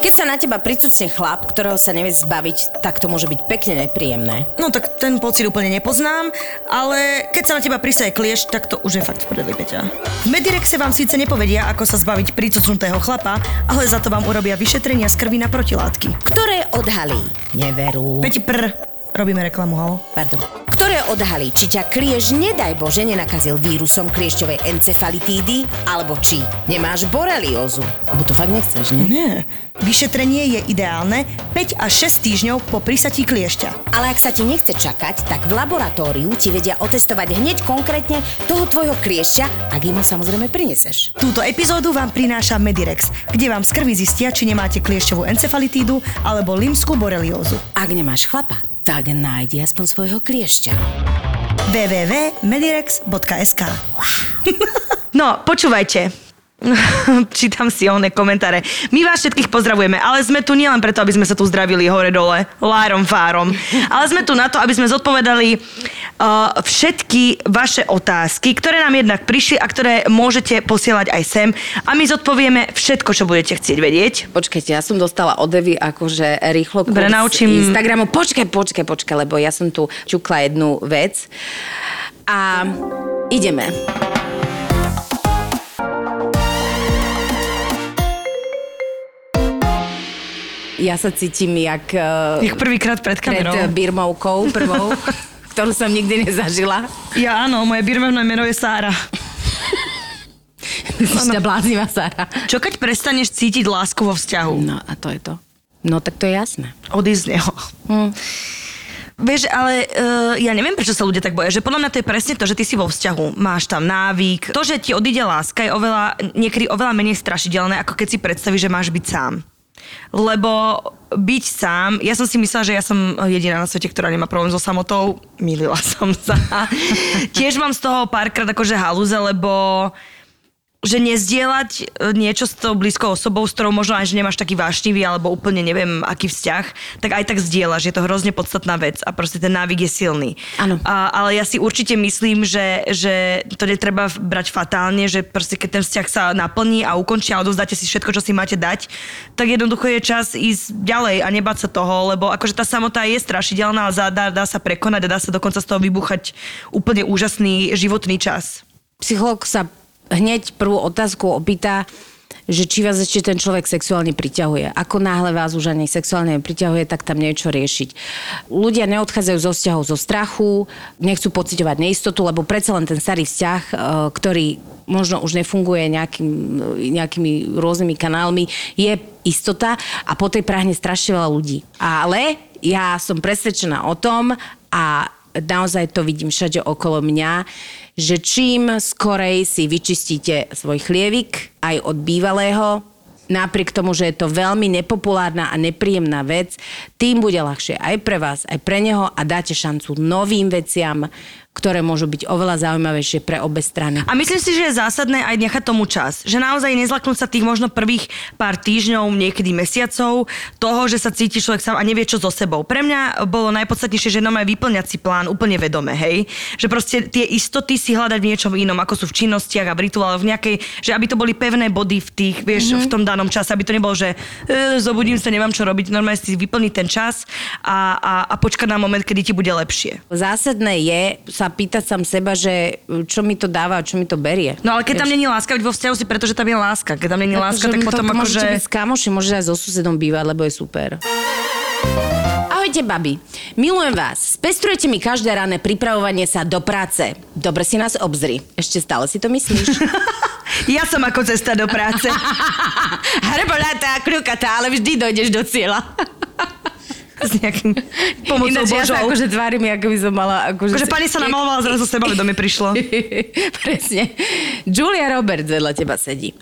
Keď sa na teba pricucne chlap, ktorého sa nevie zbaviť, tak to môže byť pekne nepríjemné. No tak ten pocit úplne nepoznám, ale keď sa na teba prisaje klieš, tak to už je fakt v prdeli, Peťa. V Medirexe vám síce nepovedia, ako sa zbaviť pricucnutého chlapa, ale za to vám urobia vyšetrenia z krvi na protilátky. Ktoré odhalí neveru. Peti pr, robíme reklamu, halo. Pardon. Ktoré odhalí, či ťa kliež, nedaj Bože, nenakazil vírusom kliešťovej encefalitídy, alebo či nemáš boreliózu. Lebo to fakt nechceš, nie? Nie. Vyšetrenie je ideálne 5 až 6 týždňov po prisatí kliešťa. Ale ak sa ti nechce čakať, tak v laboratóriu ti vedia otestovať hneď konkrétne toho tvojho kliešťa, ak im ho samozrejme prineseš. Túto epizódu vám prináša Medirex, kde vám z krvi zistia, či nemáte kliešťovú encefalitídu alebo limskú boreliózu. Ak nemáš chlapa, tak nájdi aspoň svojho kliešťa. www.medirex.sk No, počúvajte. Čítam si oné komentáre. My vás všetkých pozdravujeme, ale sme tu nielen preto, aby sme sa tu zdravili hore-dole, lárom, fárom, ale sme tu na to, aby sme zodpovedali všetky vaše otázky, ktoré nám jednak prišli a ktoré môžete posielať aj sem a my zodpovieme všetko, čo budete chcieť vedieť. Počkajte, ja som dostala od Evy akože rýchlo Dobre, kurz naučím- Instagramu. Počkaj, počkaj, počkaj, lebo ja som tu čukla jednu vec. A ideme. Ja sa cítim jak, uh, Ich prvýkrát pred pred kamerou. uh, birmovkou prvou, ktorú som nikdy nezažila. Ja áno, moje birmovné meno je Sára. Tá bláznivá Sara. Čo keď prestaneš cítiť lásku vo vzťahu? No a to je to. No tak to je jasné. Odísť z neho. Hm. Vieš, ale uh, ja neviem, prečo sa ľudia tak boja. Že podľa mňa to je presne to, že ty si vo vzťahu, máš tam návyk. To, že ti odíde láska, je oveľa, niekedy oveľa menej strašidelné, ako keď si predstavíš, že máš byť sám. Lebo byť sám, ja som si myslela, že ja som jediná na svete, ktorá nemá problém so samotou. Milila som sa. Tiež mám z toho párkrát akože halúze, lebo že nezdieľať e, niečo s tou blízkou osobou, s ktorou možno aj že nemáš taký vášnivý alebo úplne neviem aký vzťah, tak aj tak zdieľaš. Je to hrozne podstatná vec a proste ten návyk je silný. Áno. Ale ja si určite myslím, že, že to netreba brať fatálne, že proste keď ten vzťah sa naplní a ukončí a odovzdáte si všetko, čo si máte dať, tak jednoducho je čas ísť ďalej a nebať sa toho, lebo akože tá samota je strašidelná, ale dá, dá sa prekonať a dá sa dokonca z toho vybuchať úplne úžasný životný čas. psycholog sa hneď prvú otázku opýta, že či vás ešte ten človek sexuálne priťahuje. Ako náhle vás už ani sexuálne priťahuje, tak tam niečo riešiť. Ľudia neodchádzajú zo vzťahov zo strachu, nechcú pociťovať neistotu, lebo predsa len ten starý vzťah, e, ktorý možno už nefunguje nejakým, nejakými rôznymi kanálmi, je istota a po tej prahne strašne veľa ľudí. Ale ja som presvedčená o tom a naozaj to vidím všade okolo mňa, že čím skorej si vyčistíte svoj chlievik aj od bývalého, napriek tomu, že je to veľmi nepopulárna a nepríjemná vec, tým bude ľahšie aj pre vás, aj pre neho a dáte šancu novým veciam, ktoré môžu byť oveľa zaujímavejšie pre obe strany. A myslím si, že je zásadné aj nechať tomu čas. Že naozaj nezlaknúť sa tých možno prvých pár týždňov, niekedy mesiacov toho, že sa cíti človek sám a nevie čo so sebou. Pre mňa bolo najpodstatnejšie, že aj vyplňať si plán úplne vedome, hej. Že proste tie istoty si hľadať v niečom inom, ako sú v činnostiach a v rituáloch, v nejakej, že aby to boli pevné body v tých, vieš, mm-hmm. v tom danom čase, aby to nebolo, že e, zobudím sa, nemám čo robiť. Normálne si vyplniť ten čas a, a, a počkať na moment, kedy ti bude lepšie. Zásadné je sa pýtať sám seba, že čo mi to dáva a čo mi to berie. No ale keď tam není láska, vo vzťahu si preto, že tam je láska. Keď tam není láska, tak potom to, akože... Môžete byť s kamoši, môžete aj so susedom bývať, lebo je super. Ahojte, babi. Milujem vás. Spestrujete mi každé ráne pripravovanie sa do práce. Dobre si nás obzri. Ešte stále si to myslíš? Ja som ako cesta do práce. Hrbolatá, krukatá, ale vždy dojdeš do cieľa. S nejakým pomocou Ináč ja Božou. akože tvárim, ako by som mala... Akože, Akože pani sa namalovala, zrazu sebavedomie prišlo. Presne. Julia Roberts vedľa teba sedí.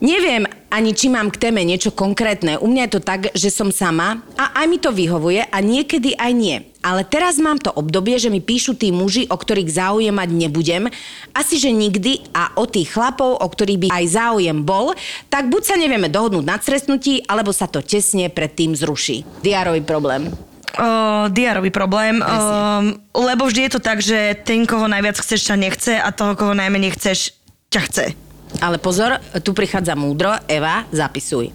Neviem ani, či mám k téme niečo konkrétne. U mňa je to tak, že som sama a aj mi to vyhovuje a niekedy aj nie. Ale teraz mám to obdobie, že mi píšu tí muži, o ktorých záujem mať nebudem. Asi, že nikdy a o tých chlapov, o ktorých by aj záujem bol, tak buď sa nevieme dohodnúť na stretnutí, alebo sa to tesne predtým zruší. Diárový problém. Uh, diarový problém, um, lebo vždy je to tak, že ten, koho najviac chceš, ťa nechce a toho, koho najmenej chceš, ťa chce. Ale pozor, tu prichádza múdro. Eva, zapisuj.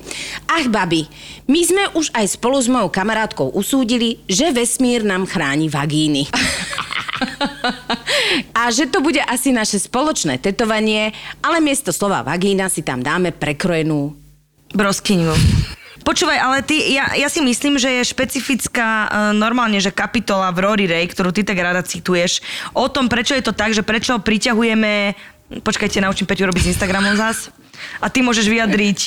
Ach, babi, my sme už aj spolu s mojou kamarátkou usúdili, že vesmír nám chráni vagíny. A že to bude asi naše spoločné tetovanie, ale miesto slova vagína si tam dáme prekrojenú Broskyňu. Počúvaj, ale ty, ja, ja si myslím, že je špecifická uh, normálne, že kapitola v Rory Ray, ktorú ty tak rada cituješ, o tom, prečo je to tak, že prečo priťahujeme... Počkajte, naučím Peťu robiť s Instagramom zás. A ty môžeš vyjadriť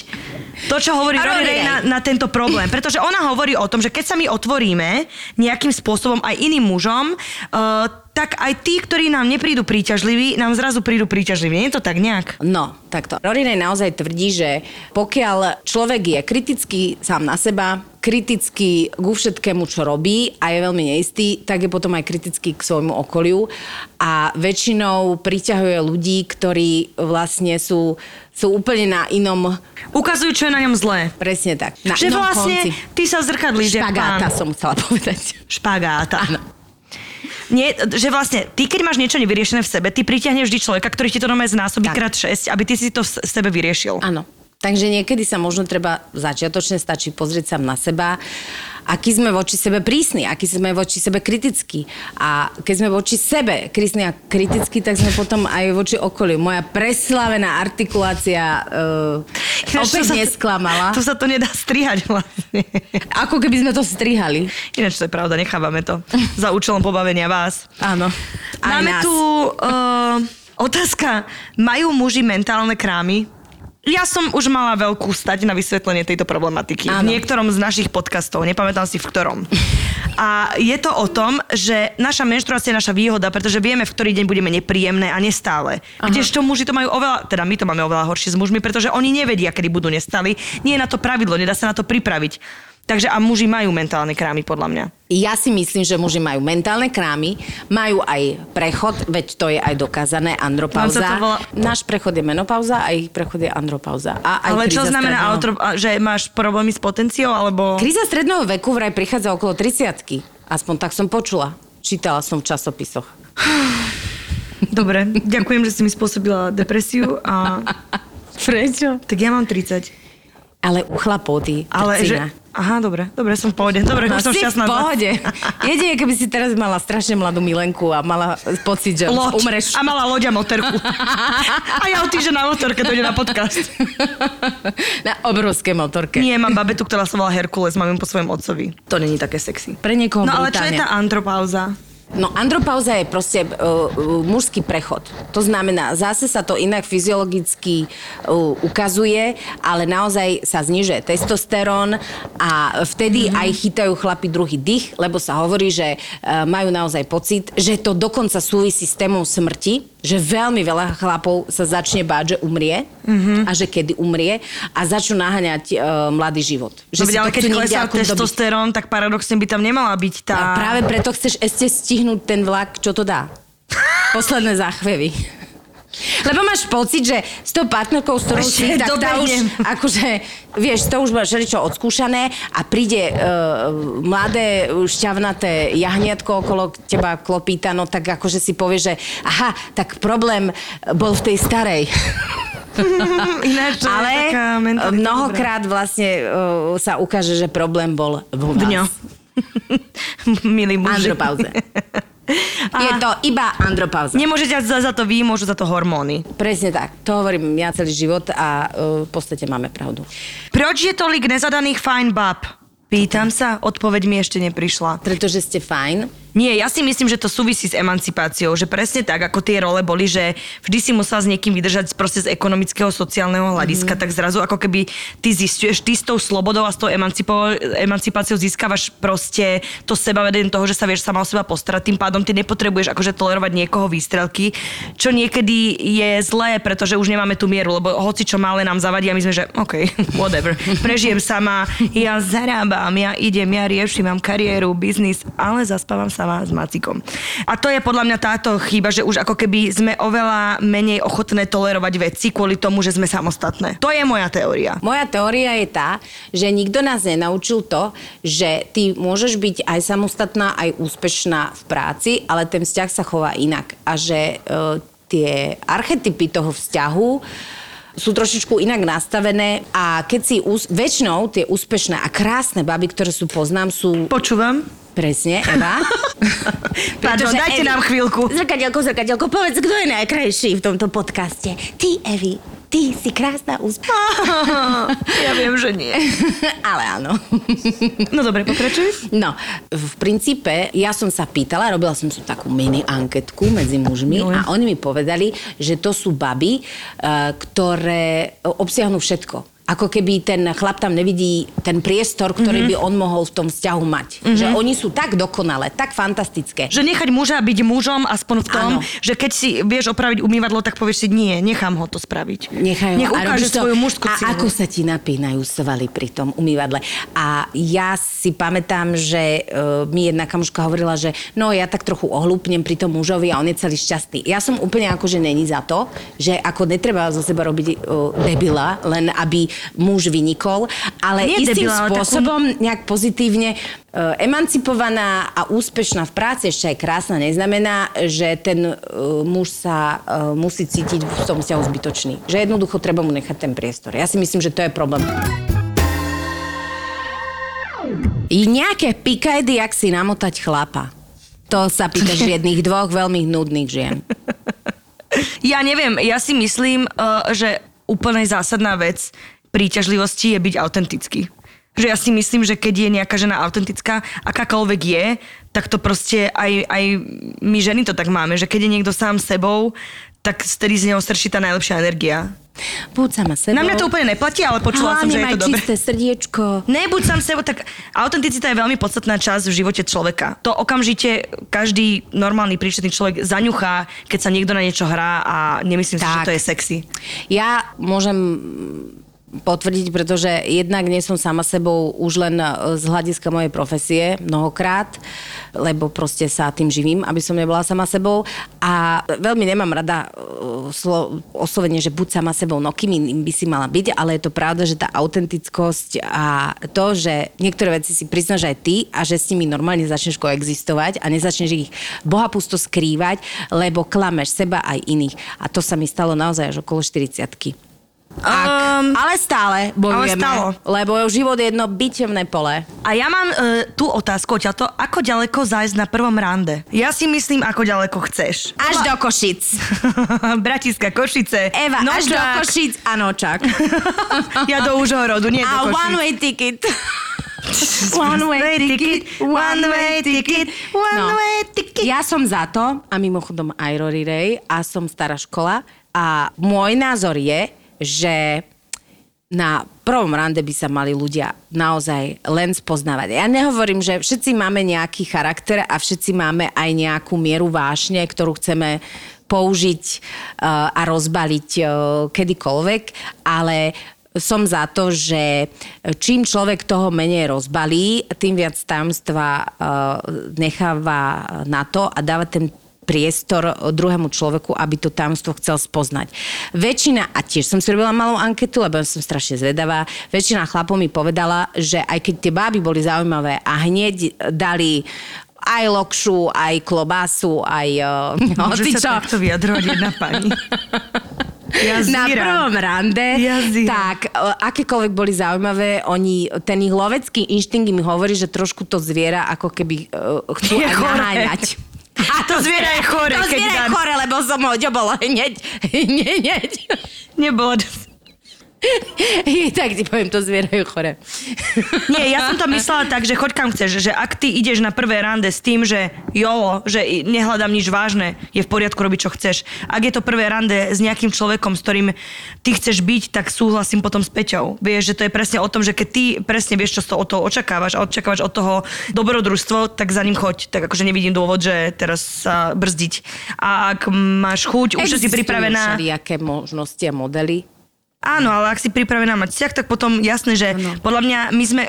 to, čo hovorí Rory Ray. na, na tento problém. Pretože ona hovorí o tom, že keď sa my otvoríme nejakým spôsobom aj iným mužom, uh, tak aj tí, ktorí nám neprídu príťažliví, nám zrazu prídu príťažliví. Je to tak nejak? No, takto. Rorinej naozaj tvrdí, že pokiaľ človek je kritický sám na seba, kritický ku všetkému, čo robí a je veľmi neistý, tak je potom aj kritický k svojmu okoliu a väčšinou priťahuje ľudí, ktorí vlastne sú, sú úplne na inom, Ukazujú, čo je na ňom zlé. presne tak, na že inom vlastne konci. ty sa zrkadlíš, Špagáta pán. som chcela povedať. Špagáta. Áno. Nie, že vlastne, ty keď máš niečo nevyriešené v sebe, ty pritiahneš vždy človeka, ktorý ti to normálne znásobí Tak. krát 6, aby ty si to v sebe vyriešil. Áno. Takže niekedy sa možno treba začiatočne stačí pozrieť sa na seba, aký sme voči sebe prísni, aký sme voči sebe kritickí. A keď sme voči sebe prísni a kritickí, tak sme potom aj voči okoliu. Moja preslavená artikulácia uh, Ináč, opäť to sa- nesklamala. To sa to nedá strihať vlastne. Ako keby sme to strihali. Ináč to je pravda, nechávame to. Za účelom pobavenia vás. Áno. Máme nás. tu uh, otázka. Majú muži mentálne krámy? Ja som už mala veľkú stať na vysvetlenie tejto problematiky. Áno. V niektorom z našich podcastov, nepamätám si v ktorom. A je to o tom, že naša menštruácia je naša výhoda, pretože vieme, v ktorý deň budeme nepríjemné a nestále. Kdežto muži to majú oveľa, teda my to máme oveľa horšie s mužmi, pretože oni nevedia, kedy budú nestáli. Nie je na to pravidlo, nedá sa na to pripraviť. Takže a muži majú mentálne krámy, podľa mňa. Ja si myslím, že muži majú mentálne krámy, majú aj prechod, veď to je aj dokázané, andropauza. Volá- Náš prechod je menopauza a ich prechod je andropauza. A aj Ale čo znamená, stredného- že máš problémy s potenciou, alebo... Kríza stredného veku vraj prichádza okolo 30 Aspoň tak som počula. Čítala som v časopisoch. Dobre, ďakujem, že si mi spôsobila depresiu a... Prečo? Tak ja mám 30. Ale u chlapov ty Ale že... Aha, dobre, dobre, som v pohode. Dobre, No, už som si šťastná. v pohode. Jedine, keby si teraz mala strašne mladú milenku a mala pocit, že Loď. umreš. A mala loď a motorku. a ja o týždeň na motorke dojde na podcast. Na obrovské motorke. Nie, mám babetu, ktorá sa volá Herkules, mám ju po svojom otcovi. To není také sexy. Pre niekoho No ale čo je brutálne. tá antropauza? No andropauza je proste uh, mužský prechod. To znamená, zase sa to inak fyziologicky uh, ukazuje, ale naozaj sa znižuje testosterón a vtedy mm-hmm. aj chytajú chlapi druhý dých, lebo sa hovorí, že uh, majú naozaj pocit, že to dokonca súvisí s témou smrti, že veľmi veľa chlapov sa začne báť, že umrie mm-hmm. a že kedy umrie a začnú naháňať uh, mladý život. Že no, ale keď klesá testosterón, tak paradoxne by tam nemala byť tá... A práve preto chceš ešte stihnúť ten vlak, čo to dá. Posledné záchvevy. Lebo máš pocit, že s tou partnerkou, s ktorou si, tak tá už, akože, vieš, to už máš všeličo odskúšané a príde uh, mladé, šťavnaté jahniatko okolo teba klopíta, no tak akože si povie, že aha, tak problém bol v tej starej. Ináč Ale mnohokrát vlastne uh, sa ukáže, že problém bol vo vás. Dňo. Milí muži. Andropauze. Je to iba andropauza. Nemôžete za, za to vy, môžu za to hormóny. Presne tak. To hovorím ja celý život a uh, v podstate máme pravdu. Proč je tolik nezadaných fajn bab? Pýtam sa, odpoveď mi ešte neprišla. Pretože ste fajn. Nie, ja si myslím, že to súvisí s emancipáciou, že presne tak, ako tie role boli, že vždy si musela s niekým vydržať proste z ekonomického, sociálneho hľadiska, mm-hmm. tak zrazu ako keby ty zistuješ, ty s tou slobodou a s tou emancipo- emancipáciou získavaš proste to sebavedenie toho, že sa vieš sama o seba postarať, tým pádom ty nepotrebuješ akože tolerovať niekoho výstrelky, čo niekedy je zlé, pretože už nemáme tú mieru, lebo hoci čo malé nám zavadí a my sme, že OK, whatever, prežijem sama, ja zarábam, ja idem, ja riešim, mám kariéru, biznis, ale zaspávam sama s macikom. A to je podľa mňa táto chyba, že už ako keby sme oveľa menej ochotné tolerovať veci kvôli tomu, že sme samostatné. To je moja teória. Moja teória je tá, že nikto nás nenaučil to, že ty môžeš byť aj samostatná, aj úspešná v práci, ale ten vzťah sa chová inak. A že uh, tie archetypy toho vzťahu sú trošičku inak nastavené a keď si ús- väčšinou tie úspešné a krásne baby, ktoré sú poznám, sú Počúvam. presne, Eva. Pardon, dajte Evi- nám chvíľku. Zrkadielko, zrkadielko, povedz, kto je najkrajší v tomto podcaste. Ty, Evi, ty si krásna úspešná. Ja viem, že nie. Ale áno. No dobre, pokračuj. No, v princípe, ja som sa pýtala, robila som si takú mini anketku medzi mužmi No. a oni mi povedali, že to sú baby, eh, ktoré obsiahnu všetko. Ako keby ten chlap tam nevidí ten priestor, ktorý mm-hmm. by on mohol v tom vzťahu mať. Mm-hmm. Že oni sú tak dokonalé, tak fantastické. Že nechať muža byť mužom aspoň v tom, Áno. že keď si vieš opraviť umývadlo, tak povieš si nie, nechám ho to spraviť. Nechajú, Nech a ukáže svoju mužskú A silu. ako sa ti napínajú svaly pri tom umývadle. A ja si pamätám, že uh, mi jedna kamuška hovorila, že no ja tak trochu ohlúpnem pri tom mužovi a on je celý šťastný. Ja som úplne ako, že není za to, že ako netreba zo seba robiť uh, debila, len aby muž vynikol, ale Nie istým debila, ale takú- spôsobom nejak pozitívne uh, emancipovaná a úspešná v práci, ešte aj krásna, neznamená, že ten uh, muž sa uh, musí cítiť v tom vzťahu zbytočný. Že jednoducho treba mu nechať ten priestor. Ja si myslím, že to je problém. I nejaké pikajdy, jak si namotať chlapa. To sa pýtaš jedných dvoch veľmi nudných žien. Ja neviem, ja si myslím, uh, že úplne zásadná vec príťažlivosti je byť autentický. Že ja si myslím, že keď je nejaká žena autentická, akákoľvek je, tak to proste aj, aj my ženy to tak máme, že keď je niekto sám sebou, tak vtedy z neho strší tá najlepšia energia. Buď sama sebou. Na mňa to úplne neplatí, ale počula som, že je to dobré. čisté srdiečko. Nebuď sám sebou, tak autenticita je veľmi podstatná časť v živote človeka. To okamžite každý normálny príčetný človek zaňuchá, keď sa niekto na niečo hrá a nemyslím si, že Tak. to je sexy. Ja môžem potvrdiť, pretože jednak nie som sama sebou už len e, z hľadiska mojej profesie mnohokrát, lebo proste sa tým živím, aby som nebola sama sebou. A veľmi nemám rada e, slo- oslovenie, že buď sama sebou, no kým iným by si mala byť, ale je to pravda, že tá autentickosť a to, že niektoré veci si priznáš aj ty a že s nimi normálne začneš koexistovať a nezačneš ich bohapusto skrývať, lebo klameš seba aj iných. A to sa mi stalo naozaj až okolo 40 ak, Um, ale stále bojujeme, stalo. lebo život je jedno bitevné pole. A ja mám e, tú otázku to, ako ďaleko zájsť na prvom rande? Ja si myslím, ako ďaleko chceš. Až do Košic. Bratiska, Košice, Eva, až do Nočák. Košic a Nočak. Ja do Užhorodu, nie do A Košic. one way ticket. one way ticket, one way ticket, one No. way ticket. Ja som za to, a mimochodom aj Rory Ray, a som stará škola, a môj názor je, že na prvom rande by sa mali ľudia naozaj len spoznávať. Ja nehovorím, že všetci máme nejaký charakter a všetci máme aj nejakú mieru vášne, ktorú chceme použiť uh, a rozbaliť uh, kedykoľvek, ale som za to, že čím človek toho menej rozbalí, tým viac tajomstva uh, necháva na to a dáva ten priestor druhému človeku, aby to tajomstvo chcel spoznať. Väčšina, a tiež som si robila malú anketu, lebo som strašne zvedavá, väčšina chlapov mi povedala, že aj keď tie báby boli zaujímavé a hneď dali aj lokšu, aj klobásu, aj uh, Môže sa takto vyjadrovať jedna pani. Ja na prvom rande, Ja zíram. tak e, akékoľvek boli zaujímavé, oni, ten ich lovecký inštinkt mi hovorí, že trošku to zviera ako keby uh, chcú Je aj naháňať. A to zviera je chore, To zviera je chore, lebo som ho ďobolo hneď. hneď. Nebolo dosť. tak ti poviem, to zviera je chore. Nie, ja som to myslela tak, že choď kam chceš, že ak ty ideš na prvé rande s tým, že jolo, že i- nehľadám nič vážne, je v poriadku robiť, čo chceš. Ak je to prvé rande s nejakým človekom, s ktorým ty chceš byť, tak súhlasím potom s Peťou. Vieš, že to je presne o tom, že keď ty presne vieš, čo toho, od toho očakávaš a očakávaš od toho dobrodružstvo, tak za ním choď. Tak akože nevidím dôvod, že teraz sa brzdiť. A ak máš chuť, už si pripravená... možnosti a modely. Áno, ale ak si pripravená mať vzťah, tak potom jasné, že Áno. podľa mňa my sme,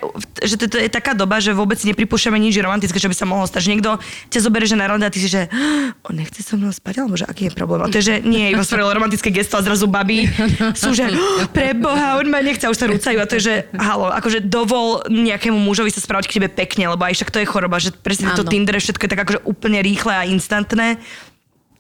že to, to je taká doba, že vôbec si nepripúšťame nič romantické, čo by sa mohlo stať. Že niekto ťa zoberie, že na rande a ty si, že "Ah, on nechce so mnou spať, alebo že aký je problém. A to je, že nie, iba spravil romantické gesto a zrazu baby sú, že "Oh, pre Boha, on ma nechce už sa rúcajú. A to je, že halo, akože dovol nejakému mužovi sa správať k tebe pekne, lebo aj však to je choroba, že presne to. Tinder všetko je tak akože úplne rýchle a instantné.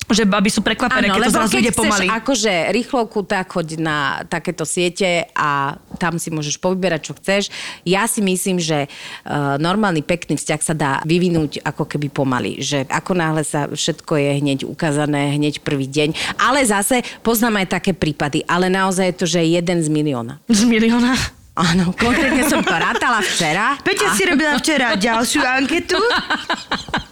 Že baby sú prekvapené, keď to zrazu keď ide pomaly. akože rýchlovku, tak choď na takéto siete a tam si môžeš povyberať, čo chceš. Ja si myslím, že uh, normálny pekný vzťah sa dá vyvinúť ako keby pomaly. Že ako náhle sa všetko je hneď ukázané, hneď prvý deň. Ale zase poznám aj také prípady. Ale naozaj je to, že jeden z milióna. Z milióna. Áno, konkrétne som to rátala včera. Peťa si robila včera ďalšiu anketu.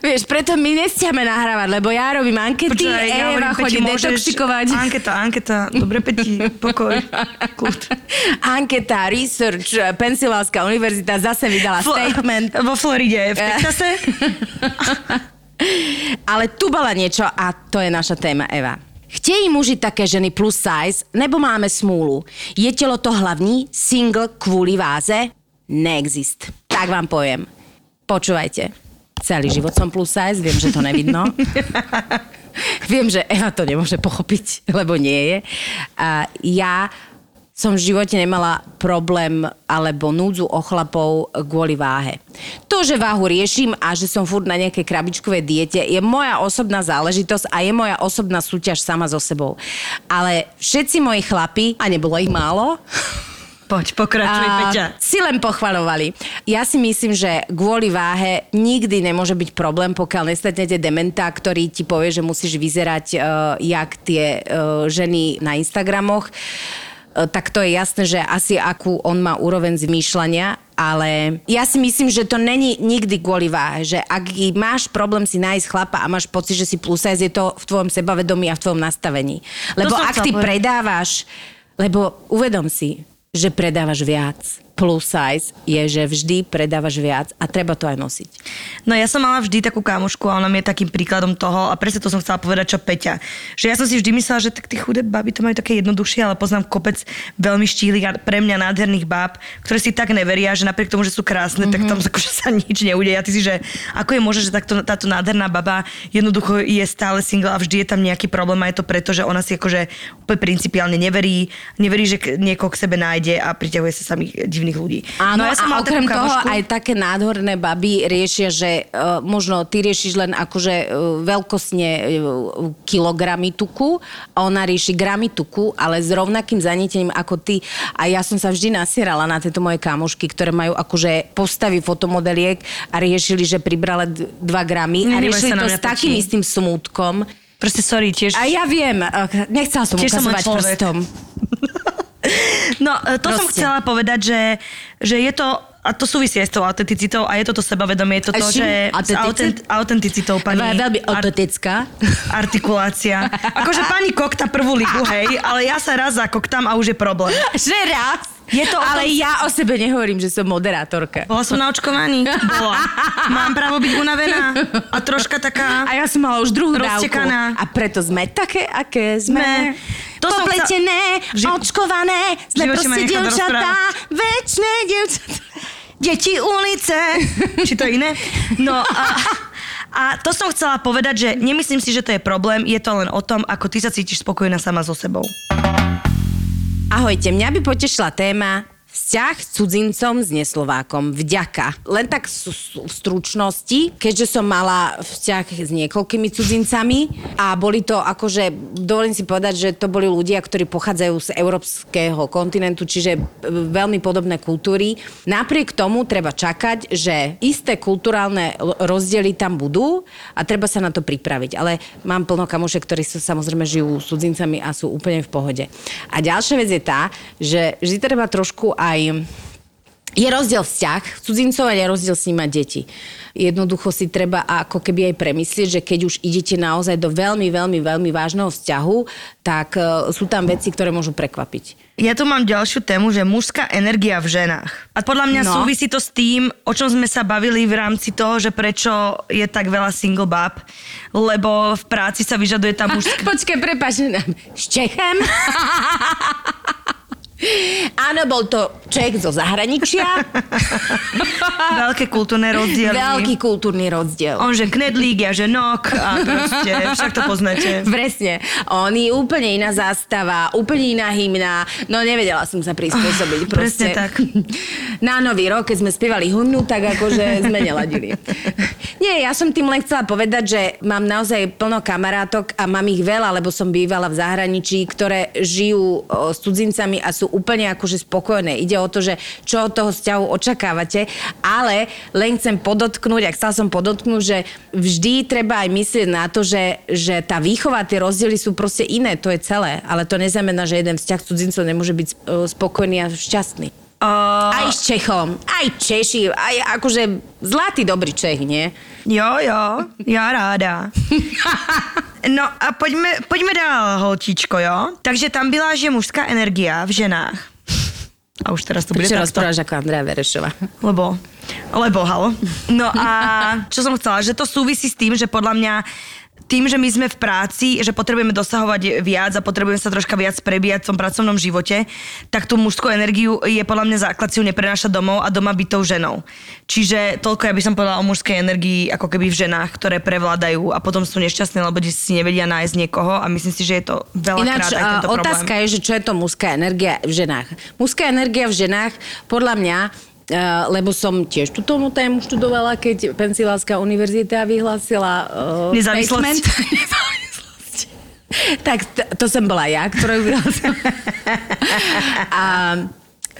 Vieš, preto my nestiame nahrávať, lebo ja robím ankety, Počkaj, ja Eva chodí detoxikovať. Anketa, anketa. Dobre, Peti, pokoj. Kľud. Anketa, research, Pensylvánska univerzita zase vydala Fl- statement. Vo Floride, v Texase. Ale tu bola niečo a to je naša téma, Eva. Chtějí muži také ženy plus size, nebo máme smůlu? Je tělo to hlavní, single kvůli váze? Neexist. Tak vám poviem. Počúvajte. Celý život som plus size, viem, že to nevidno. viem, že Eva to nemôže pochopiť, lebo nie je. A ja som v živote nemala problém alebo núdzu o chlapov kvôli váhe. To, že váhu riešim a že som furt na nejakej krabičkovej diete, je moja osobná záležitosť a je moja osobná súťaž sama so sebou. Ale všetci moji chlapi, a nebolo ich málo, Poď, pokračuj, Peťa. si len pochvalovali. Ja si myslím, že kvôli váhe nikdy nemôže byť problém, pokiaľ nestretnete dementa, ktorý ti povie, že musíš vyzerať uh, jak tie uh, ženy na Instagramoch. Uh, tak to je jasné, že asi akú on má úroveň zmýšľania, ale ja si myslím, že to není nikdy kvôli váhe, že ak máš problém si nájsť chlapa a máš pocit, že si plus size, je to v tvojom sebavedomí a v tvojom nastavení. Lebo ak ty povedať. predávaš, lebo uvedom si, že predávaš viac. Plus size je, že vždy predávaš viac a treba to aj nosiť. No ja som mala vždy takú kamošku a ona mi je takým príkladom toho a presne to som chcela povedať, čo Peťa. Že ja som si vždy myslela, že tak tí chudé baby to majú také jednoduchšie, ale poznám kopec veľmi štílych a pre mňa nádherných báb, ktoré si tak neveria, že napriek tomu, že sú krásne, mm-hmm. tak tam akože sa nič neudeje. A ty si, že ako je možné, že takto, táto nádherná baba jednoducho je stále single a vždy je tam nejaký problém a je to preto, že ona si akože úplne principiálne neverí, neverí, že niekoho k sebe nájde a priťahuje sa samých divných ľudí. Áno, no, ja som a okrem toho kamošku- aj také nádherné baby riešia, že uh, možno ty riešiš len akože uh, veľkostne uh, kilogramy tuku a ona rieši gramy tuku, ale s rovnakým zanietením ako ty. A ja som sa vždy nasierala na tieto moje kamošky, ktoré majú akože postavy fotomodeliek a riešili, že pribrala 2 gramy a riešili to s takým istým smútkom. Proste sorry, tiež... A ja viem, nechcela som Tiež som ukazovať človek. prstom. No, e, to som Proste. chcela povedať, že, že je to, a to súvisí aj s tou autenticitou a je to to sebavedomie, je to to, s že s Autenticit? autent, autenticitou pani... Veľmi, ar- autentická. artikulácia. Akože pani kokta prvú ligu, hej, ale ja sa raz zakoktám a už je problém. Že raz. Je to Ale tom- ja o sebe nehovorím, že som moderátorka. Bola som na očkovaní? Bola. Mám právo byť unavená a troška taká... A ja som mala už druhú dávku. Roztekaná. A preto sme také, aké sme. Sme. To Popletené, V ži- očkované, sme proste dievčatá, väčšie dievčatá. Deti ulice. Či to iné? No a, a to som chcela povedať, že nemyslím si, že to je problém, je to len o tom, ako ty sa cítiš spokojná sama so sebou. Ahojte, mňa by potešila téma Vzťah s cudzincom s neslovákom. Vďaka. Len tak v, stručnosti, keďže som mala vzťah s niekoľkými cudzincami a boli to akože, dovolím si povedať, že to boli ľudia, ktorí pochádzajú z európskeho kontinentu, čiže e, veľmi podobné kultúry. Napriek tomu treba čakať, že isté kulturálne rozdiely tam budú a treba sa na to pripraviť. Ale mám plno kamošek, ktorí sa samozrejme žijú s cudzincami a sú úplne v pohode. A ďalšia vec je tá, že vždy treba trošku aj je rozdiel vzťah, cudzincov a je rozdiel s mať deti. Jednoducho si treba ako keby aj premyslieť, že keď už idete naozaj do veľmi, veľmi, veľmi vážneho vzťahu, tak e, sú tam veci, ktoré môžu prekvapiť. Ja tu mám ďalšiu tému, že mužská energia v ženách. A podľa mňa No. súvisí to s tým, o čom sme sa bavili v rámci toho, že prečo je tak veľa single bab, lebo v práci sa vyžaduje tá mužská... Počkaj, prepáč, s Čechem? Áno, bol to Čech zo zahraničia. Veľké kultúrne rozdiely. Veľký kultúrny rozdiel. On že knedlík, ja že nok a proste, však to poznáte. Presne. On je úplne iná zástava, úplne iná hymna. No nevedela som sa prispôsobiť. Oh, presne tak. Na nový rok, keď sme spievali hymnu, tak akože sme neladili. Nie, ja som tým len chcela povedať, že mám naozaj plno kamarátok a mám ich veľa, lebo som bývala v zahraničí, ktoré žijú s cudzincami a sú úplne akože spokojné. Ide o to, že čo od toho vzťahu očakávate, ale len chcem podotknúť, ak chcela som podotknúť, že vždy treba aj myslieť na to, že, že tá výchova, tie rozdiely sú proste iné, to je celé. Ale to neznamená, že jeden vzťah s cudzincom nemôže byť o, spokojný a šťastný. Uh, Aj s Čechom, aj Češi, aj akože zlatý dobrý Čech, nie? jo, jo, já ráda. No a pojďme, pojďme dál, holčičko, jo? Takže tam byla, že mužská energia v ženách. A už teraz to bude Prečo takto. rozprávaš ako Andrea Verešová? Lebo, lebo, halo. No a čo som chcela, že to súvisí s tým, že podľa mňa tým, že my sme v práci, že potrebujeme dosahovať viac a potrebujeme sa troška viac prebíjať v tom pracovnom živote, tak tú mužskú energiu je podľa mňa základ si ju neprenášať domov a doma byť tou ženou. Čiže toľko ja by som povedala o mužskej energii ako keby v ženách, ktoré prevládajú a potom sú nešťastné, lebo si nevedia nájsť niekoho a myslím si, že je to veľakrát Ináč, aj tento otázka problém. je, že čo je to mužská energia v ženách. Mužská energia v ženách, podľa mňa, lebo som tiež túto tému študovala, keď Pensylvánska univerzita vyhlásila uh, Nezávislosť. tak t- to som bola ja, ktorá ju vyhlásila. A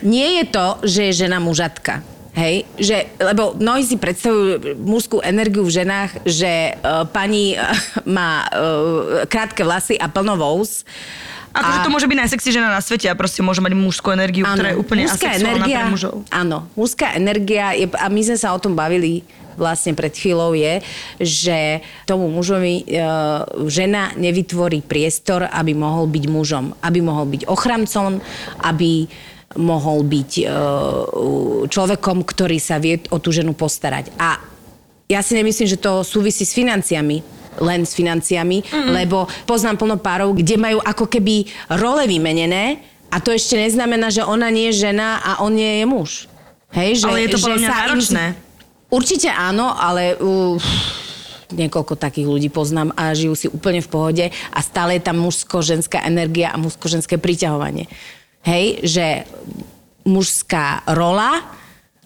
nie je to, že je žena mužatka. Hej, že, lebo mnohí si predstavujú mužskú energiu v ženách, že uh, pani uh, má uh, krátke vlasy a plno vous. Akože A- to môže byť najsexy žena na svete a proste môže mať mužskú energiu, ktorá je úplne mužská asexuálna pre mužov. Áno, mužská energia, je, a my sme sa o tom bavili vlastne pred chvíľou je, že tomu mužovi e, žena nevytvorí priestor, aby mohol byť mužom, aby mohol byť ochrancom, aby mohol byť e, človekom, ktorý sa vie o tú ženu postarať. A ja si nemyslím, že to súvisí s financiami len s financiami, mm. lebo poznám plno párov, kde majú ako keby role vymenené a to ešte neznamená, že ona nie je žena a on nie je muž. Hej, že, Ale je to podľa mňa im- náročné. Určite áno, ale uh, niekoľko takých ľudí poznám a žijú si úplne v pohode a stále je tam mužsko-ženská energia a mužsko-ženské priťahovanie. Hej, že mužská rola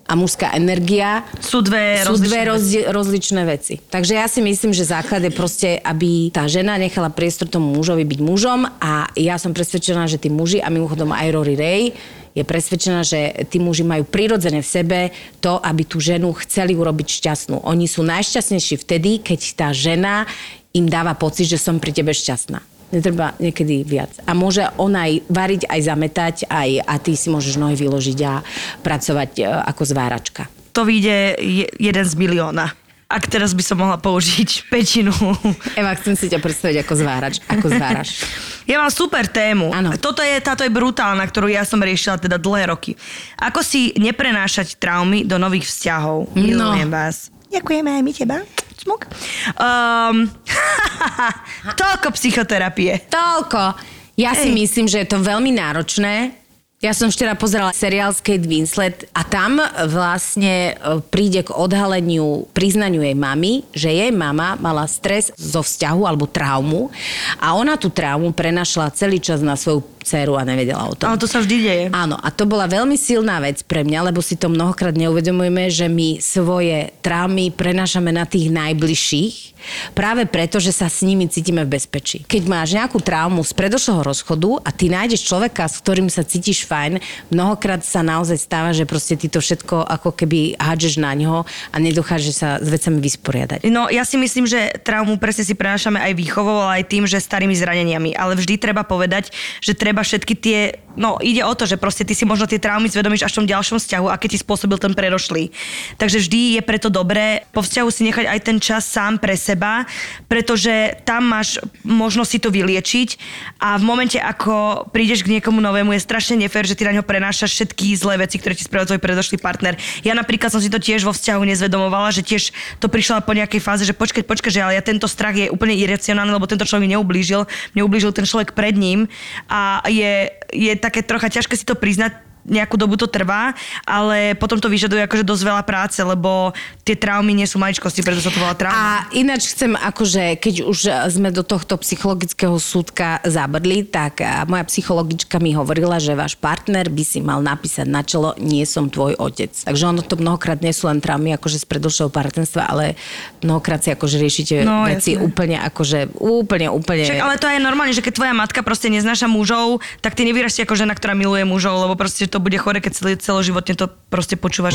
a mužská energia Sú dve sú rozličné dve veci. rozdi- rozličné veci. Takže ja si myslím, že základ je proste, aby tá žena nechala priestor tomu mužovi byť mužom a ja som presvedčená, že tí muži, a mimochodom aj Rory Ray, je presvedčená, že tí muži majú prirodzené v sebe to, aby tú ženu chceli urobiť šťastnú. Oni sú najšťastnejší vtedy, keď tá žena im dáva pocit, že som pri tebe šťastná. Netreba niekedy viac. A môže ona aj variť, aj zametať, aj, a ty si môžeš nohy vyložiť a pracovať e, ako zváračka. To vyjde je- jeden z milióna. Ak teraz by som mohla použiť pečinu. Eva, chcem si ťa predstaviť ako zvárač. Ako zváraš. Ja mám super tému. Áno. Toto je, táto je brutálna, ktorú ja som riešila teda dlhé roky. Ako si neprenášať traumy do nových vzťahov? Milujem vás. Ďakujeme aj my teba. Smuk. Um, toľko psychoterapie. Toľko. Ja si Ej. myslím, že je to veľmi náročné. Ja som včera pozerala seriál s Kate Winslet a tam vlastne e, príde k odhaleniu, priznaniu jej mamy, že jej mama mala stres zo vzťahu alebo traumu a ona tú traumu prenašla celý čas na svoju dceru a nevedela o tom. Ale to sa vždy deje. Áno, a to bola veľmi silná vec pre mňa, lebo si to mnohokrát neuvedomujeme, že my svoje traumy prenášame na tých najbližších, práve preto, že sa s nimi cítime v bezpečí. Keď máš nejakú traumu z predošlého rozchodu a ty nájdeš človeka, s ktorým sa cítiš fajn, mnohokrát sa naozaj stáva, že proste ty to všetko ako keby hádžeš na ňo a nedokáže sa s vecami vysporiadať. No ja si myslím, že traumu presne si prenášame aj výchovou, ale aj tým, že starými zraneniami. Ale vždy treba povedať, že treba všetky tie... No ide o to, že proste ty si možno tie traumy zvedomíš až v tom ďalšom vzťahu, a keď ti spôsobil ten predošlý. Takže vždy je preto dobré po vzťahu si nechať aj ten čas sám pre seba, pretože tam máš možnosť si to vyliečiť a v momente, ako prídeš k niekomu novému, je strašne nefér, že ty na ňo prenášaš všetky zlé veci, ktoré ti spravil tvoj predošlý partner. Ja napríklad som si to tiež vo vzťahu nezvedomovala, že tiež to prišla po nejakej fáze, že počkaj, počkaj, že ale ja tento strach je úplne iracionálny, lebo tento človek mi neublížil, mne ublížil ten človek pred ním a je, je také trocha ťažké si to priznať, nejakú dobu to trvá, ale potom to vyžaduje akože dosť veľa práce, lebo tie traumy nie sú maličkosti, preto sa to volá trauma. A ináč chcem, akože, keď už sme do tohto psychologického súdka zabrdli, tak moja psychologička mi hovorila, že váš partner by si mal napísať na čelo, nie som tvoj otec. Takže ono to mnohokrát nie sú len traumy akože z predošlého partnerstva, ale mnohokrát si akože riešite No, veci jasné. úplne akože, úplne, úplne... Však ale to je normálne, že keď tvoja matka proste neznáša mužov, tak ty nevyrastie ako žena, ktorá miluje mužov, lebo proste to bude chore, keď celý, celoživotne to proste počúvaš.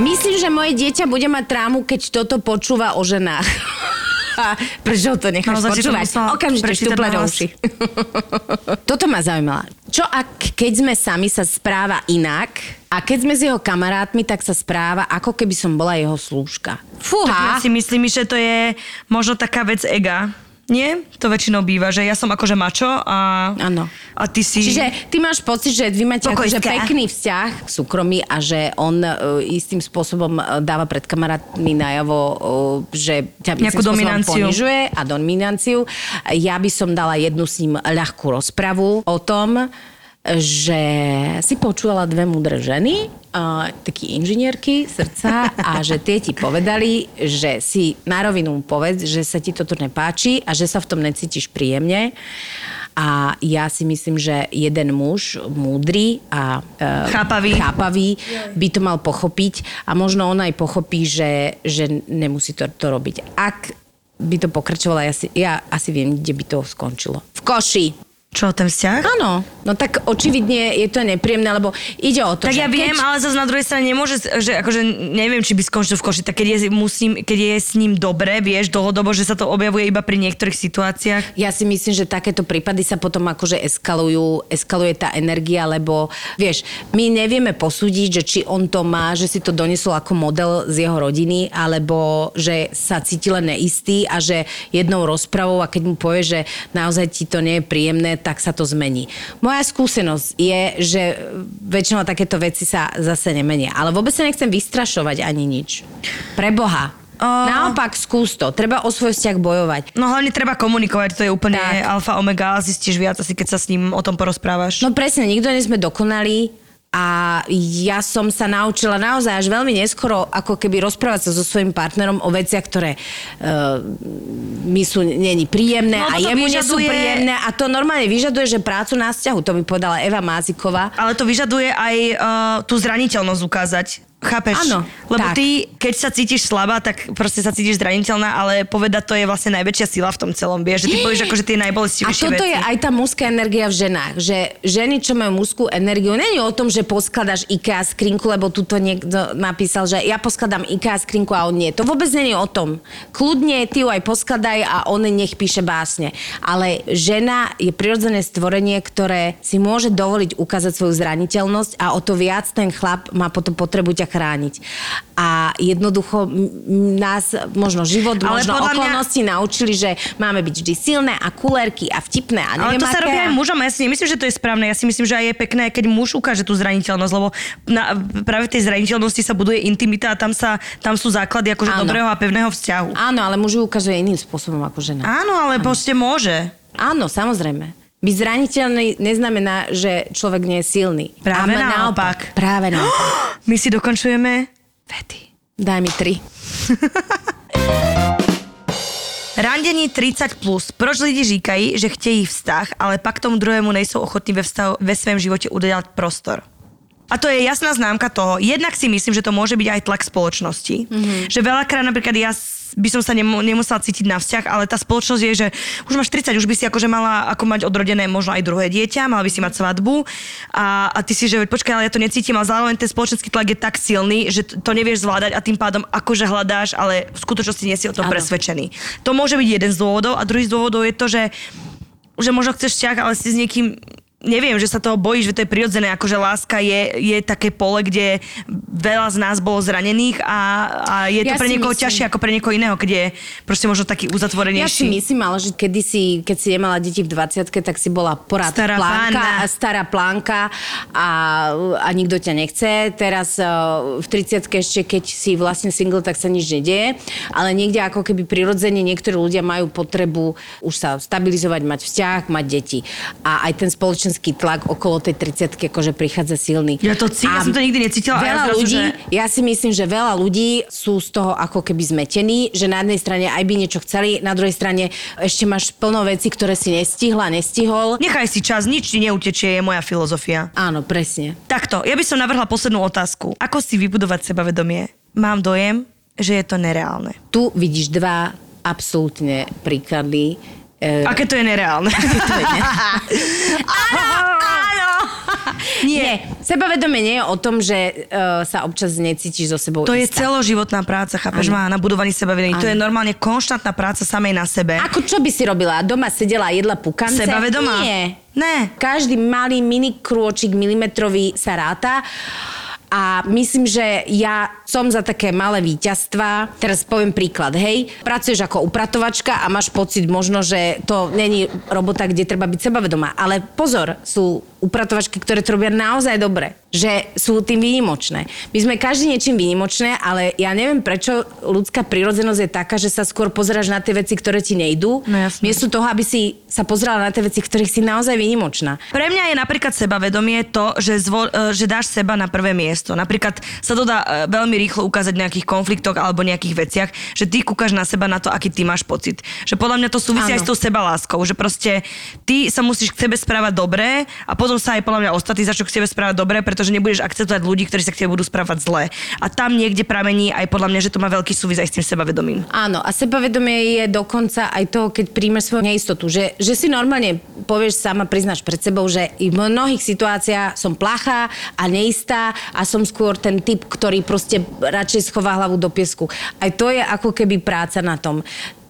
Myslím, že moje dieťa bude mať trámu, keď toto počúva o ženách. Prečo to necháš to počúvať? Okamžite štuple do uši. Toto ma zaujímalo. Čo ak, keď sme sami, sa správa inak a keď sme s jeho kamarátmi, tak sa správa, ako keby som bola jeho slúžka. Ja Fúha! si myslím, že to je možno taká vec ega. Nie? To väčšinou býva, že ja som akože mačo a, Áno. a ty si... Čiže ty máš pocit, že vy máte akože pekný vzťah, súkromý a že on uh, istým spôsobom uh, dáva pred kamarátmi najavo, uh, že ťa Nejakú dominanciu. ponižuje a dominanciu. Ja by som dala jednu s ním ľahkú rozpravu o tom, že si počúvala dve múdre ženy, uh, takí inžinierky srdca a že tie ti povedali, že si na rovinu povedz, že sa ti toto nepáči a že sa v tom necítiš príjemne. A ja si myslím, že jeden muž, múdry a uh, Chápavý. chápavý by to mal pochopiť a možno on aj pochopí, že, že nemusí to, to robiť. Ak by to pokračovalo, ja, si, ja asi viem, kde by to skončilo. V koši. Čo, ten vzťah? Áno, no tak očividne je to nepríjemné, lebo ide o to, Tak že ja viem, keď... ale zase na druhej strane nemôže, že akože neviem, či by skončil v koši, tak keď je, musím, keď je s ním dobre, vieš, dlhodobo, že sa to objavuje iba pri niektorých situáciách. Ja si myslím, že takéto prípady sa potom akože eskalujú, eskaluje tá energia, lebo vieš, my nevieme posúdiť, že či on to má, že si to donesol ako model z jeho rodiny, alebo že sa cíti len neistý a že jednou rozpravou a keď mu povie, že naozaj ti to nie je príjemné, tak sa to zmení. Moja skúsenosť je, že väčšinou takéto veci sa zase nemenia. Ale vôbec sa nechcem vystrašovať ani nič. Pre Boha. O- Naopak skús to. Treba o svoj vzťah bojovať. No hlavne treba komunikovať, to je úplne Tak. alfa omega, zistíš viac asi keď sa s ním o tom porozprávaš. No presne, nikto nie sme dokonalí a ja som sa naučila naozaj až veľmi neskoro ako keby rozprávať sa so svojím partnerom o veciach, ktoré uh, mi sú není príjemné No, a jemu nie sú vyžaduje- príjemné a to normálne vyžaduje, že prácu na vzťahu, to mi povedala Eva Máziková. Ale to vyžaduje aj uh, tú zraniteľnosť ukázať. Chápeš? Áno, Lebo tak. ty, keď sa cítiš slabá, tak proste sa cítiš zraniteľná, ale povedať to je vlastne najväčšia sila v tom celom, vieš, že ty povieš akože tie A najbolestivejšie toto veci. je aj tá mužská energia v ženách, že ženy, čo majú mužskú energiu, není o tom, že poskladaš IKEA skrinku, lebo tuto niekto napísal, že ja poskladám IKEA skrinku a on nie. To vôbec není o tom. Kľudne ty ju aj poskladaj a on nech píše básne. Ale žena je prirodzené stvorenie, ktoré si môže dovoliť ukázať svoju zraniteľnosť a o to viac ten chlap má potom potrebu ťa chrániť. A jednoducho nás možno život, Ale možno podľa mňa- okolnosti naučili, že máme byť vždy silné a kulérky a vtipné a Ale neviem to sa aké. robí aj mužom, ja si nemyslím, že to je správne. Ja si myslím, že aj je pekné, keď muž ukáže tú zraniteľnosť, lebo na, práve v tej zraniteľnosti sa buduje intimita a tam, sa, tam sú základy akože Áno. dobrého a pevného vzťahu. Áno, ale muž ju ukazuje iným spôsobom ako žena. Áno, ale proste môže. Áno, samozrejme. Byť zraniteľný neznamená, že človek nie je silný. Práve A naopak. Práve naopak. My si dokončujeme vety. Daj mi tri. Randení 30+. Plus. Proč lidi říkají, že chtějí vztah, ale pak tomu druhému nejsou ochotní ve, vztahu, ve svém životě udělat prostor? A to je jasná známka toho. Jednak si myslím, že to môže byť aj tlak spoločnosti. Mm-hmm. Že veľakrát napríklad ja by som sa nemu, nemusela cítiť na vzťah, ale tá spoločnosť je, že už máš 30, už by si akože mala ako mať odrodené možno aj druhé dieťa, mala by si mať svadbu a, a ty si, že počkaj, ale ja to necítim, ale zároveň ten spoločenský tlak je tak silný, že to nevieš zvládať a tým pádom akože hľadáš, ale v skutočnosti nie si o tom Áno. presvedčený. To môže byť jeden z dôvodov a druhý z dôvodov je to, že že možno chceš vzťah, ale si s niekým neviem, že sa toho bojíš, že to je prirodzené, akože láska je, je také pole, kde veľa z nás bolo zranených a, a je to Ja pre si niekoho myslím- ťažšie ako pre niekoho iného, keď je proste možno taký Ja si uzatvorenejší. myslím, ale že kedysi, keď si nemala deti v 20 tak si bola porad Stará plánka, pána. stará plánka a, a nikto ťa nechce. Teraz uh, v 30 ešte, keď si vlastne single, tak sa nič nedieje. Ale niekde ako keby prirodzene niektorí ľudia majú potrebu už sa stabilizovať, mať vzťah, mať deti. A aj ten spoločenský tlak okolo tej 30 akože prichádza silný. Ja to cí- ja som to nikdy necítila ja Veľa zrazu, ľudí, že- ja si myslím, že veľa ľudí sú z toho ako keby zmetení, že na jednej strane aj by niečo chceli, na druhej strane ešte máš plno veci, ktoré si nestihla, nestihol. Nechaj si čas, nič ti neutečie, je moja filozofia. Áno, presne. Takto, ja by som navrhla poslednú otázku. Ako si vybudovať sebavedomie? Mám dojem, že je to nereálne. Tu vidíš dva absolútne príklady. E, Aké to je nereálne? to je ne- áno, áno. Nie, sebavedomie nie je o tom, že uh, sa občas necítiš so sebou To je istá. celoživotná práca, chápeš má na budovaní sebavedomia. To je normálne konštantná práca samej na sebe. Ako čo by si robila? Doma sedela a jedla pukance? Sebavedomá? Nie. Ne. Každý malý mini krôčik milimetrový sa ráta. A myslím, že ja som za také malé víťazstva. Teraz poviem príklad, hej. Pracuješ ako upratovačka a máš pocit možno, že to není robota, kde treba byť sebavedomá. Ale pozor, sú upratovačky, ktoré to robia naozaj dobre. Že sú tým výnimočné. My sme každý niečím výnimočné, ale ja neviem, prečo ľudská prírodzenosť je taká, že sa skôr pozeráš na tie veci, ktoré ti nejdú. No. Miesto toho, aby si sa pozerala na tie veci, ktorých si naozaj výnimočná. Pre mňa je napríklad sebavedomie to, že, zvo, e, že dáš seba na prvé miesto. Napríklad sa to dá e, veľmi rýchlo ukázať v nejakých konfliktoch alebo nejakých veciach, že ty kúkaš na seba na to, aký ty máš pocit. Že podľa mňa to súvisí Áno. aj s tou sebaláskou, že proste ty sa musíš k sebe správať dobre a potom sa aj podľa mňa ostatní začnú k sebe správať dobre, pretože nebudeš akceptovať ľudí, ktorí sa k tebe budú správať zle. A tam niekde pramení aj podľa mňa, že to má veľký súvis aj s tým sebavedomím. Áno, a sebavedomie je dokonca aj to, keď príjmeš svoju neistotu, že, že si normálne povieš sama, priznáš pred sebou, že v mnohých situáciách som plachá a neistá a som skôr ten typ, ktorý proste radšej schová hlavu do piesku. Aj to je ako keby práca na tom.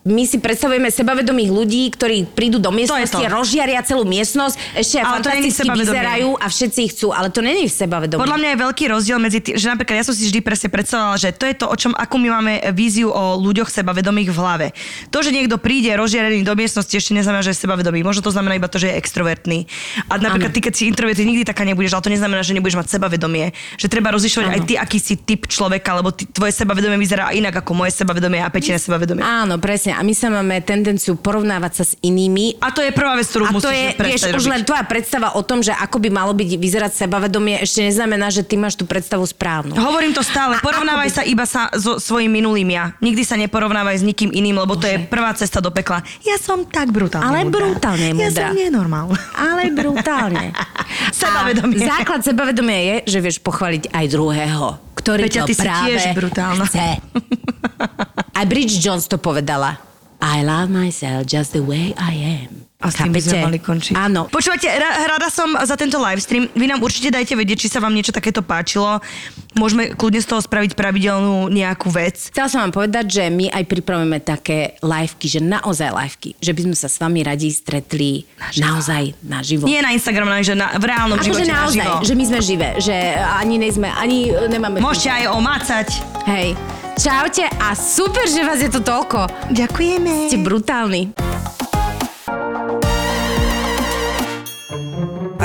My si predstavujeme sebavedomých ľudí, ktorí prídu do miestnosti, to. rozžiaria celú miestnosť, ešte aj fantasticky vyzerajú a všetci ich chcú, ale to není sebavedomie. Podľa mňa je veľký rozdiel medzi tým, že napríklad ja som si vždy presne predstavovala, že to je to, o čom, akú my máme víziu o ľuďoch sebavedomých v hlave. To, že niekto príde rozžiarený do miestnosti, ešte neznamená, že je sebavedomý. Možno to znamená iba to, že je extrovertný. A napríklad ty, keď si introvert, nikdy taká nebudeš, ale to neznamená, že nebudeš mať sebavedomie. Že treba rozlišovať aj ty, aký si typ človeka, lebo ty, tvoje sebavedomie vyzerá inak ako moje sebavedomie a Peťine sebavedomie. Áno, presne. A my sa máme tendenciu porovnávať sa s inými A to je prvá vec, ktorú A to musíš je, vieš, prestať už robiť. len tvoja predstava o tom, že ako by malo byť vyzerať sebavedomie, ešte neznamená, že ty máš tú predstavu správnu. Hovorím to stále, A porovnávaj ako sa iba sa so svojím minulým ja. Nikdy sa neporovnávaj s nikým iným, lebo to je prvá cesta do pekla. Ja som tak brutálne Ale múdra. brutálne Ja múdra. som nenormálna. Ale brutálne. Sebavedomie. A základ sebavedomia je, že vieš pochváliť aj druhého, ktorý Peťa, to ty si práve tiež brutálna. chce. Aj Bridget Jones to povedala. I love myself just the way I am. A s tým by sme mali končiť. Áno. Počúvate, ra- rada som za tento livestream. Vy nám určite dajte vedieť, či sa vám niečo takéto páčilo. Môžeme kľudne z toho spraviť pravidelnú nejakú vec. Chcela som vám povedať, že my aj pripravujeme také liveky, že naozaj liveky, že by sme sa s vami radi stretli naozaj naživo. Nie na Instagram, ale že na, v reálnom Akože živote naozaj, naživo. že my sme živé, že ani nejsme, ani nemáme... Môžete aj omacať. Hej. Čaute a super, že vás je tu toľko. Ďakujeme. Ste brutálni.